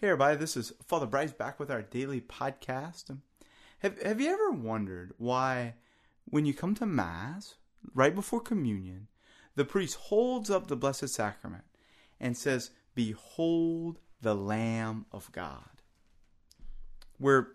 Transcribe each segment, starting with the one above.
Hey, everybody, this is Father Brice back with our daily podcast. Have, have you ever wondered why, when you come to Mass, right before communion, the priest holds up the Blessed Sacrament and says, Behold the Lamb of God? We're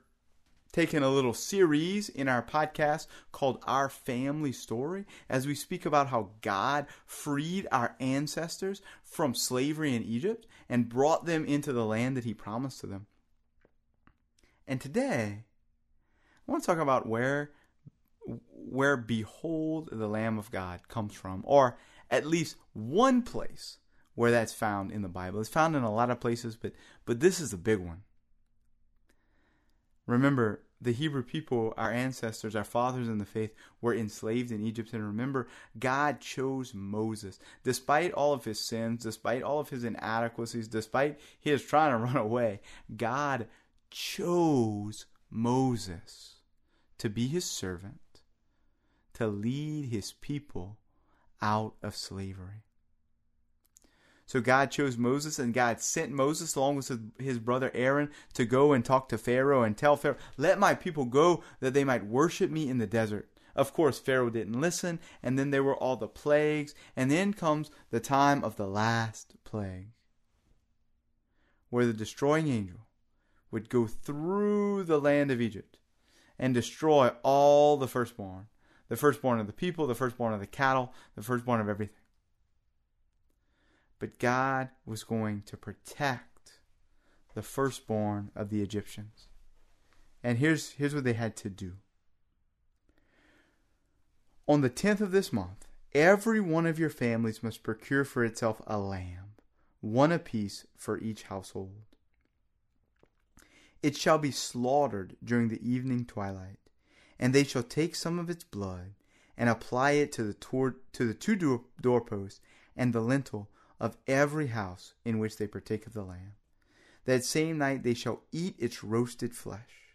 taking a little series in our podcast called Our Family Story as we speak about how God freed our ancestors from slavery in Egypt and brought them into the land that He promised to them. And today, I want to talk about where where behold the lamb of god comes from or at least one place where that's found in the bible it's found in a lot of places but but this is a big one remember the Hebrew people, our ancestors, our fathers in the faith, were enslaved in Egypt. And remember, God chose Moses. Despite all of his sins, despite all of his inadequacies, despite his trying to run away, God chose Moses to be his servant, to lead his people out of slavery. So God chose Moses, and God sent Moses along with his brother Aaron to go and talk to Pharaoh and tell Pharaoh, Let my people go that they might worship me in the desert. Of course, Pharaoh didn't listen, and then there were all the plagues, and then comes the time of the last plague, where the destroying angel would go through the land of Egypt and destroy all the firstborn the firstborn of the people, the firstborn of the cattle, the firstborn of everything. But God was going to protect the firstborn of the Egyptians. And here's, here's what they had to do. On the 10th of this month, every one of your families must procure for itself a lamb, one apiece for each household. It shall be slaughtered during the evening twilight, and they shall take some of its blood and apply it to the, tor- to the two door- doorposts and the lintel of every house in which they partake of the lamb. That same night they shall eat its roasted flesh.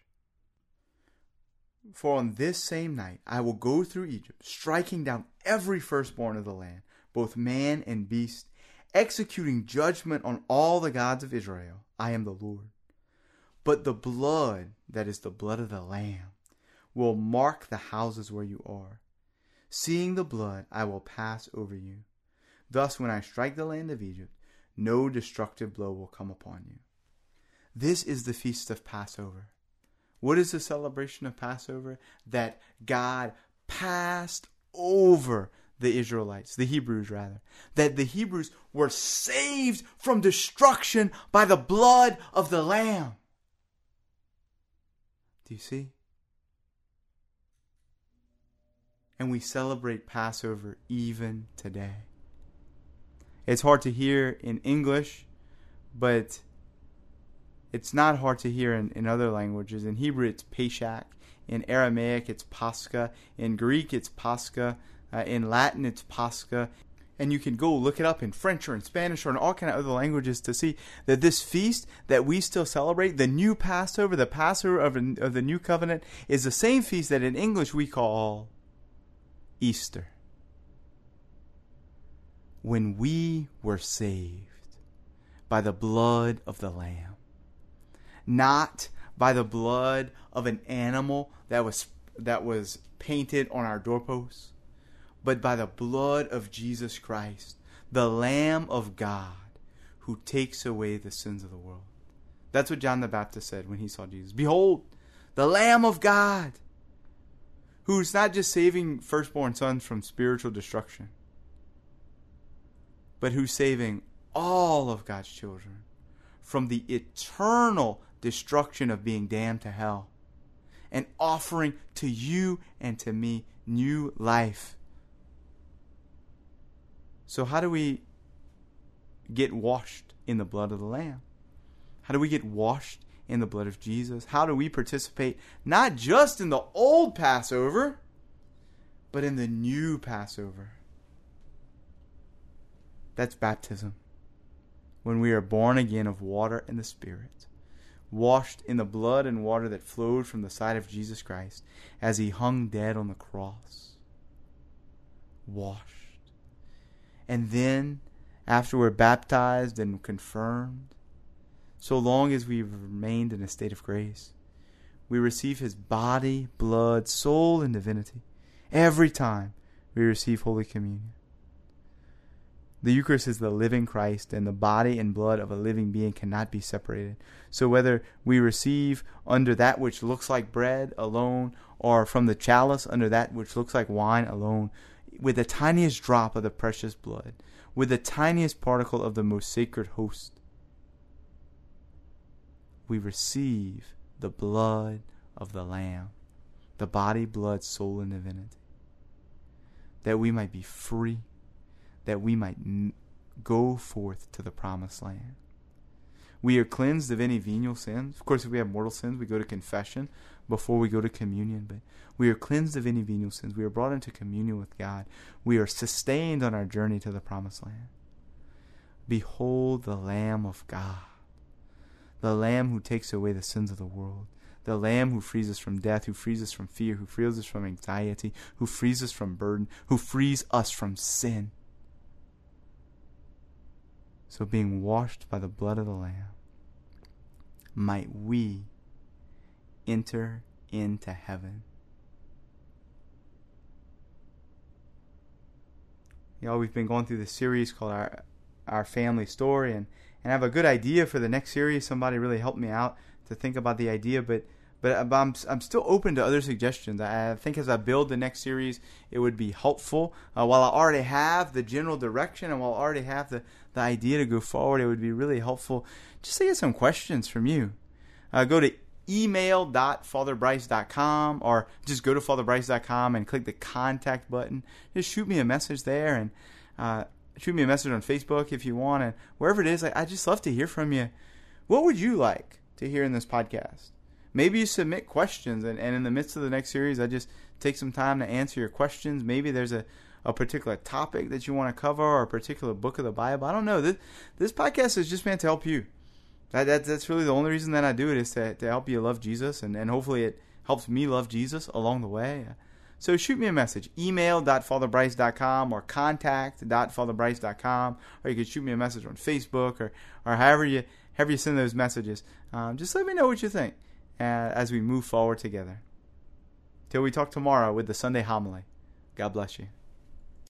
For on this same night I will go through Egypt, striking down every firstborn of the land, both man and beast, executing judgment on all the gods of Israel. I am the Lord. But the blood, that is the blood of the Lamb, will mark the houses where you are. Seeing the blood, I will pass over you. Thus, when I strike the land of Egypt, no destructive blow will come upon you. This is the feast of Passover. What is the celebration of Passover? That God passed over the Israelites, the Hebrews rather. That the Hebrews were saved from destruction by the blood of the Lamb. Do you see? And we celebrate Passover even today. It's hard to hear in English, but it's not hard to hear in, in other languages. In Hebrew, it's Pesach. In Aramaic, it's Pascha. In Greek, it's Pascha. Uh, in Latin, it's Pascha. And you can go look it up in French or in Spanish or in all kind of other languages to see that this feast that we still celebrate, the new Passover, the Passover of, of the new covenant, is the same feast that in English we call Easter when we were saved by the blood of the Lamb, not by the blood of an animal that was that was painted on our doorposts, but by the blood of Jesus Christ, the Lamb of God, who takes away the sins of the world. That's what John the Baptist said when he saw Jesus. Behold, the Lamb of God, who's not just saving firstborn sons from spiritual destruction, but who's saving all of God's children from the eternal destruction of being damned to hell and offering to you and to me new life. So, how do we get washed in the blood of the Lamb? How do we get washed in the blood of Jesus? How do we participate not just in the old Passover, but in the new Passover? That's baptism. When we are born again of water and the Spirit, washed in the blood and water that flowed from the side of Jesus Christ as he hung dead on the cross. Washed. And then, after we're baptized and confirmed, so long as we've remained in a state of grace. We receive his body, blood, soul, and divinity every time we receive Holy Communion. The Eucharist is the living Christ, and the body and blood of a living being cannot be separated. So, whether we receive under that which looks like bread alone, or from the chalice under that which looks like wine alone, with the tiniest drop of the precious blood, with the tiniest particle of the most sacred host, we receive the blood of the Lamb, the body, blood, soul, and divinity, that we might be free that we might n- go forth to the promised land. We are cleansed of any venial sins. Of course, if we have mortal sins, we go to confession before we go to communion. But we are cleansed of any venial sins. We are brought into communion with God. We are sustained on our journey to the promised land. Behold the Lamb of God, the Lamb who takes away the sins of the world, the Lamb who frees us from death, who frees us from fear, who frees us from anxiety, who frees us from burden, who frees us from sin. So, being washed by the blood of the Lamb, might we enter into heaven. You know, we've been going through this series called Our, Our Family Story, and, and I have a good idea for the next series. Somebody really helped me out to think about the idea, but but I'm, I'm still open to other suggestions. I think as I build the next series, it would be helpful. Uh, while I already have the general direction and while I already have the, the idea to go forward, it would be really helpful just to get some questions from you. Uh, go to email.fatherbrice.com or just go to fatherbrice.com and click the contact button. Just shoot me a message there and uh, shoot me a message on Facebook if you want. And wherever it is, I, I just love to hear from you. What would you like to hear in this podcast? Maybe you submit questions and, and in the midst of the next series i just take some time to answer your questions. Maybe there's a, a particular topic that you want to cover or a particular book of the bible. I don't know. This, this podcast is just meant to help you. That, that, that's really the only reason that i do it is to, to help you love jesus and, and hopefully it helps me love jesus along the way. So shoot me a message email.fatherbrice.com or contact.fatherbrice.com or you can shoot me a message on facebook or, or however you however you send those messages. Um, just let me know what you think as we move forward together. Till we talk tomorrow with the Sunday homily. God bless you.